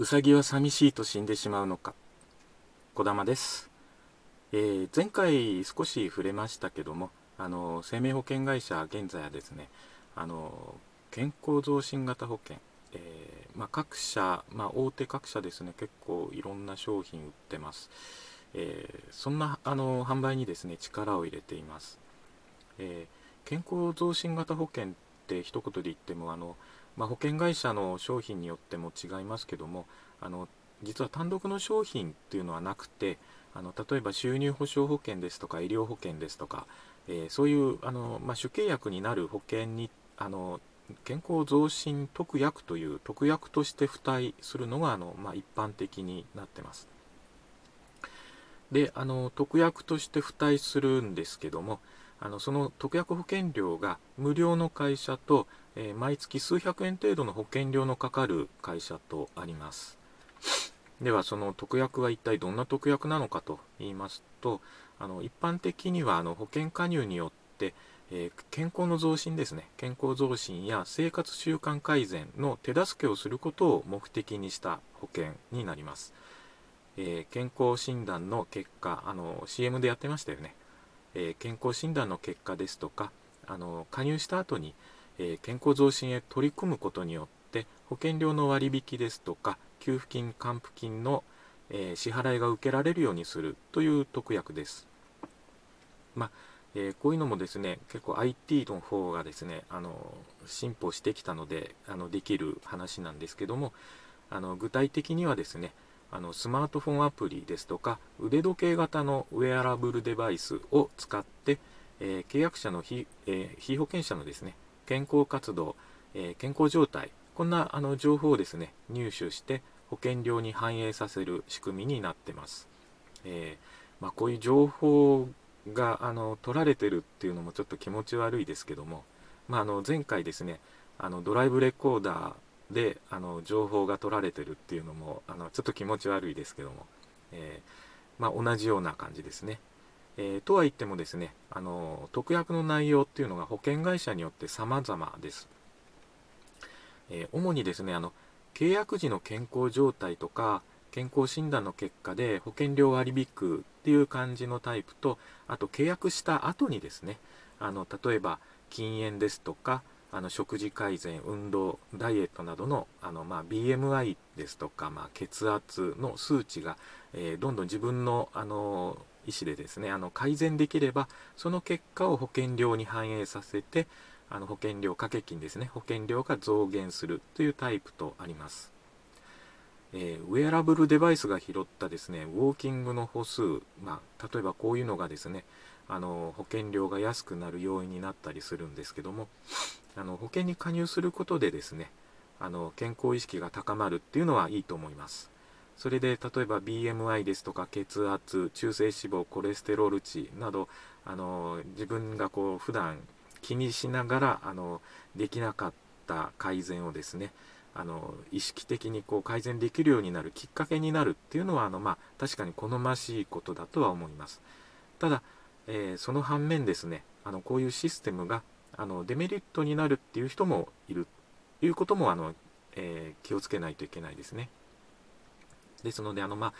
うさぎは寂しいと死んでしまうのか。児玉です、えー、前回少し触れましたけどもあの生命保険会社現在はですねあの健康増進型保険、えー、まあ、各社、まあ、大手各社ですね結構いろんな商品売ってます、えー、そんなあの販売にですね力を入れています、え健康増進型保険って一言で言ってもあのまあ、保険会社の商品によっても違いますけどもあの実は単独の商品っていうのはなくてあの例えば収入保障保険ですとか医療保険ですとか、えー、そういうあの、まあ、主契約になる保険にあの健康増進特約という特約として付帯するのがあの、まあ、一般的になってます。であの特約として付帯するんですけどもあのその特約保険料が無料の会社と、えー、毎月数百円程度の保険料のかかる会社とあります。ではその特約は一体どんな特約なのかと言いますとあの一般的にはあの保険加入によって、えー、健康の増進ですね。健康増進や生活習慣改善の手助けをすることを目的にした保険になります、え、健康診断の結果あの CM でやってましたよね。え健康診断の結果ですとかあの加入した後に、え健康増進へ取り組むことによって保険料の割引ですとか給付金還付金の、え支払いが受けられるようにするという特約です。まあえー、こういうのもですね結構 IT の方がですねあの進歩してきたのであのできる話なんですけどもあの具体的にはですねあのスマートフォンアプリですとか腕時計型のウェアラブルデバイスを使って、えー、契約者の非,、えー、非保険者のですね健康活動、えー、健康状態こんなあの情報をですね入手して保険料に反映させる仕組みになってます、えまあ、こういう情報があの取られてるっていうのもちょっと気持ち悪いですけども、まあ、あの前回ですねあのドライブレコーダーであの情報が取られてるっていうのもあのちょっと気持ち悪いですけども、えー、まあ、同じような感じですね。えー、とは言ってもですねあの特約の内容っていうのが保険会社によって様々です。えー、主にですねあの契約時の健康状態とか健康診断の結果で保険料割引くっていう感じのタイプとあと契約した後にですねあの例えば禁煙ですとかあの食事改善、運動、ダイエットなどのあの、まあ、BMI ですとか、まあ、血圧の数値が、えー、どんどん自分のあの意思でですねあの改善できればその結果を保険料に反映させてあの保険料掛け金ですね保険料が増減するというタイプとあります、えー、ウェアラブルデバイスが拾ったですねウォーキングの歩数、まあ、例えばこういうのがですねあの保険料が安くなる要因になったりするんですけどもあの保険に加入することでですねあの健康意識が高まるっていうのはいいと思います。それで例えば BMI ですとか血圧中性脂肪コレステロール値などあの自分がこう普段気にしながらあのできなかった改善をですねあの意識的にこう改善できるようになるきっかけになるっていうのはあの、まあ、確かに好ましいことだとは思います。ただえー、その反面ですねあのこういうシステムがあのデメリットになるっていう人もいる。ということもあの、えー、気をつけないといけないですね。ですのであの、まあ、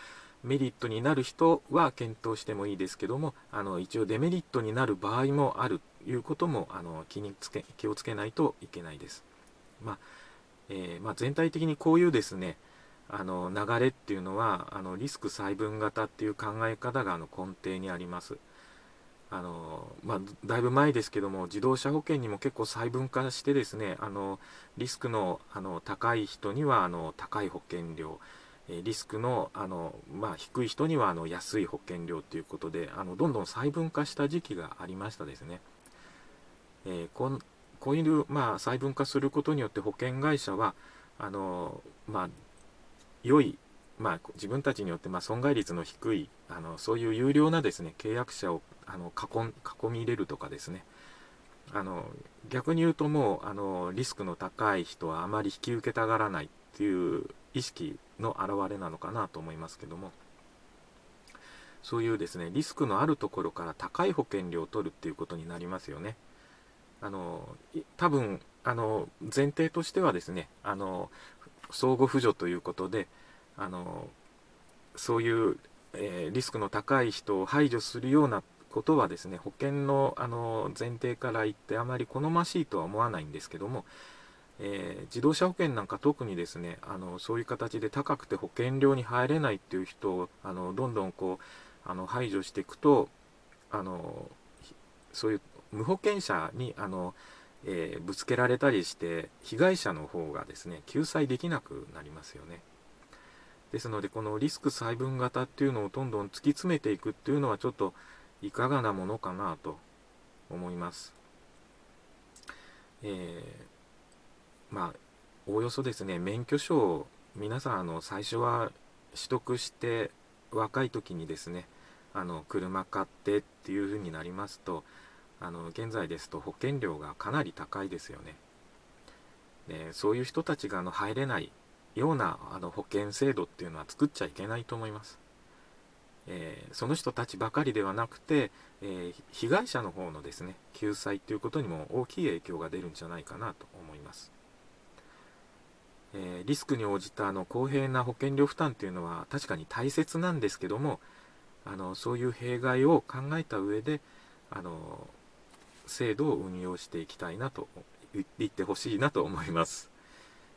メリットになる人は検討してもいいですけどもあの一応デメリットになる場合もあるということもあの気につけ気をつけないといけないです、まあえー、まあ、全体的にこういうですねあの流れっていうのはあのリスク細分型っていう考え方があの根底にあります。あのまあ、だいぶ前ですけども自動車保険にも結構細分化してですねあのリスクのあの高い人にはあの高い保険料リスクのあの、まあ、低い人にはあの安い保険料ということであのどんどん細分化した時期がありましたですね。えー、こんこういう、まあ、細分化することによって保険会社はあの、まあ、良いまあ、自分たちによってま損害率の低いあのそういう有料なですね契約者をあの囲囲み入れるとかですねあの逆に言うともうあのリスクの高い人はあまり引き受けたがらないっていう意識の表れなのかなと思いますけどもそういうですねリスクのあるところから高い保険料を取るっていうことになりますよね。あの多分あの前提としてはですねあの相互扶助ということであのそういう、えー、リスクの高い人を排除するようなことはですね保険のあの前提から言ってあまり好ましいとは思わないんですけども、えー、自動車保険なんか特にですねあのそういう形で高くて保険料に入れないっていう人をあのどんどんこうあの排除していくとあのそういう無保険者にあの、えー、ぶつけられたりして被害者の方がですね救済できなくなりますよね。ですのでこのリスク細分型っていうのをどんどん突き詰めていくっていうのはちょっといかがなものかなと思います。えー、まあおおよそですね免許証を皆さんあの最初は取得して若い時にですねあの車買ってっていう風になりますとあの現在ですと保険料がかなり高いですよね。でそういう人たちがあの入れないようなあの保険制度っていうのは作っちゃいけないと思います。えー、その人たちばかりではなくて、えー、被害者の方のですね救済ということにも大きい影響が出るんじゃないかなと思います。えー、リスクに応じたあの公平な保険料負担というのは確かに大切なんですけどもあのそういう弊害を考えた上であの制度を運用していきたいなと言ってほしいなと思います。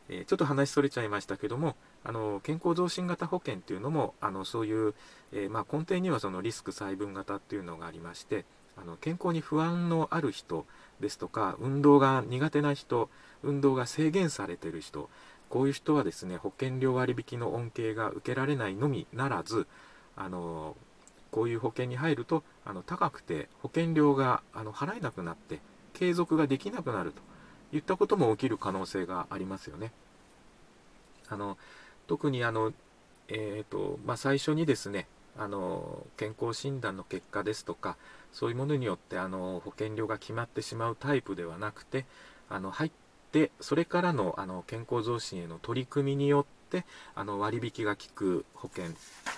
えちょっと話それちゃいましたけどもあの健康増進型保険っていうのもあのそういう、えー、まあ、根底にはそのリスク細分型っていうのがありましてあの健康に不安のある人ですとか運動が苦手な人運動が制限されてる人こういう人はですね保険料割引の恩恵が受けられないのみならずあのこういう保険に入るとあの高くて保険料があの払えなくなって継続ができなくなるといったことも起きる可能性がありますよね。あの特にあの、えーとまあ、最初にですねあの健康診断の結果ですとかそういうものによってあの保険料が決まってしまうタイプではなくてあの入ってそれからのあの健康増進への取り組みによってあの割引が効く保険。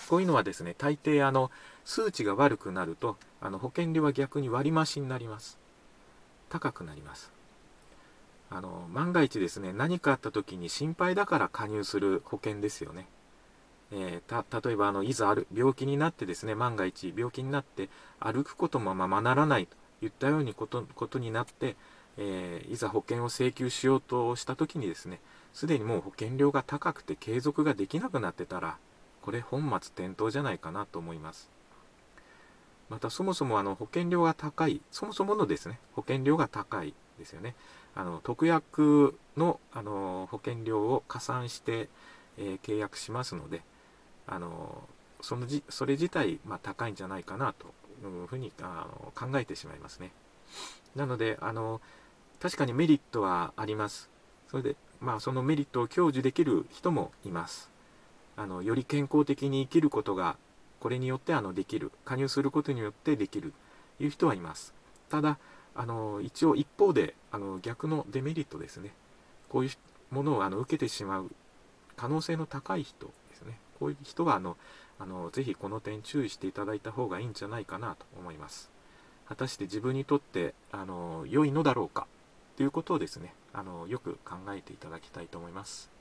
こういうのはですね大抵あの数値が悪くなるとあの保険料は逆に割増になります。高くなります。あの万が一ですね何かあった時に心配だから加入する保険ですよね。えー、例えばあのいざある病気になってですね万が一病気になって歩くこともままならないといったようにことことになって、えー、いざ保険を請求しようとした時にですねすでにもう保険料が高くて継続ができなくなってたらこれ本末転倒じゃないかなと思いますまたそもそもあの保険料が高いそもそものですね保険料が高いですよねあの特約のあの保険料を加算して、えー、契約しますのであのそのじそれ自体、まあ、高いんじゃないかなというふうにあの考えてしまいますね。なのであの確かにメリットはあります。それで、まあ、そのメリットを享受できる人もいます。あのより健康的に生きることがこれによってあのできる加入することによってできるという人はいます。ただあの一応一方であの逆のデメリットですね。こういうものをあの受けてしまう可能性の高い人ですね。こういう人はあのあのぜひこの点注意していただいた方がいいんじゃないかなと思います。果たして自分にとってあの良いのだろうかということをですねあのよく考えていただきたいと思います。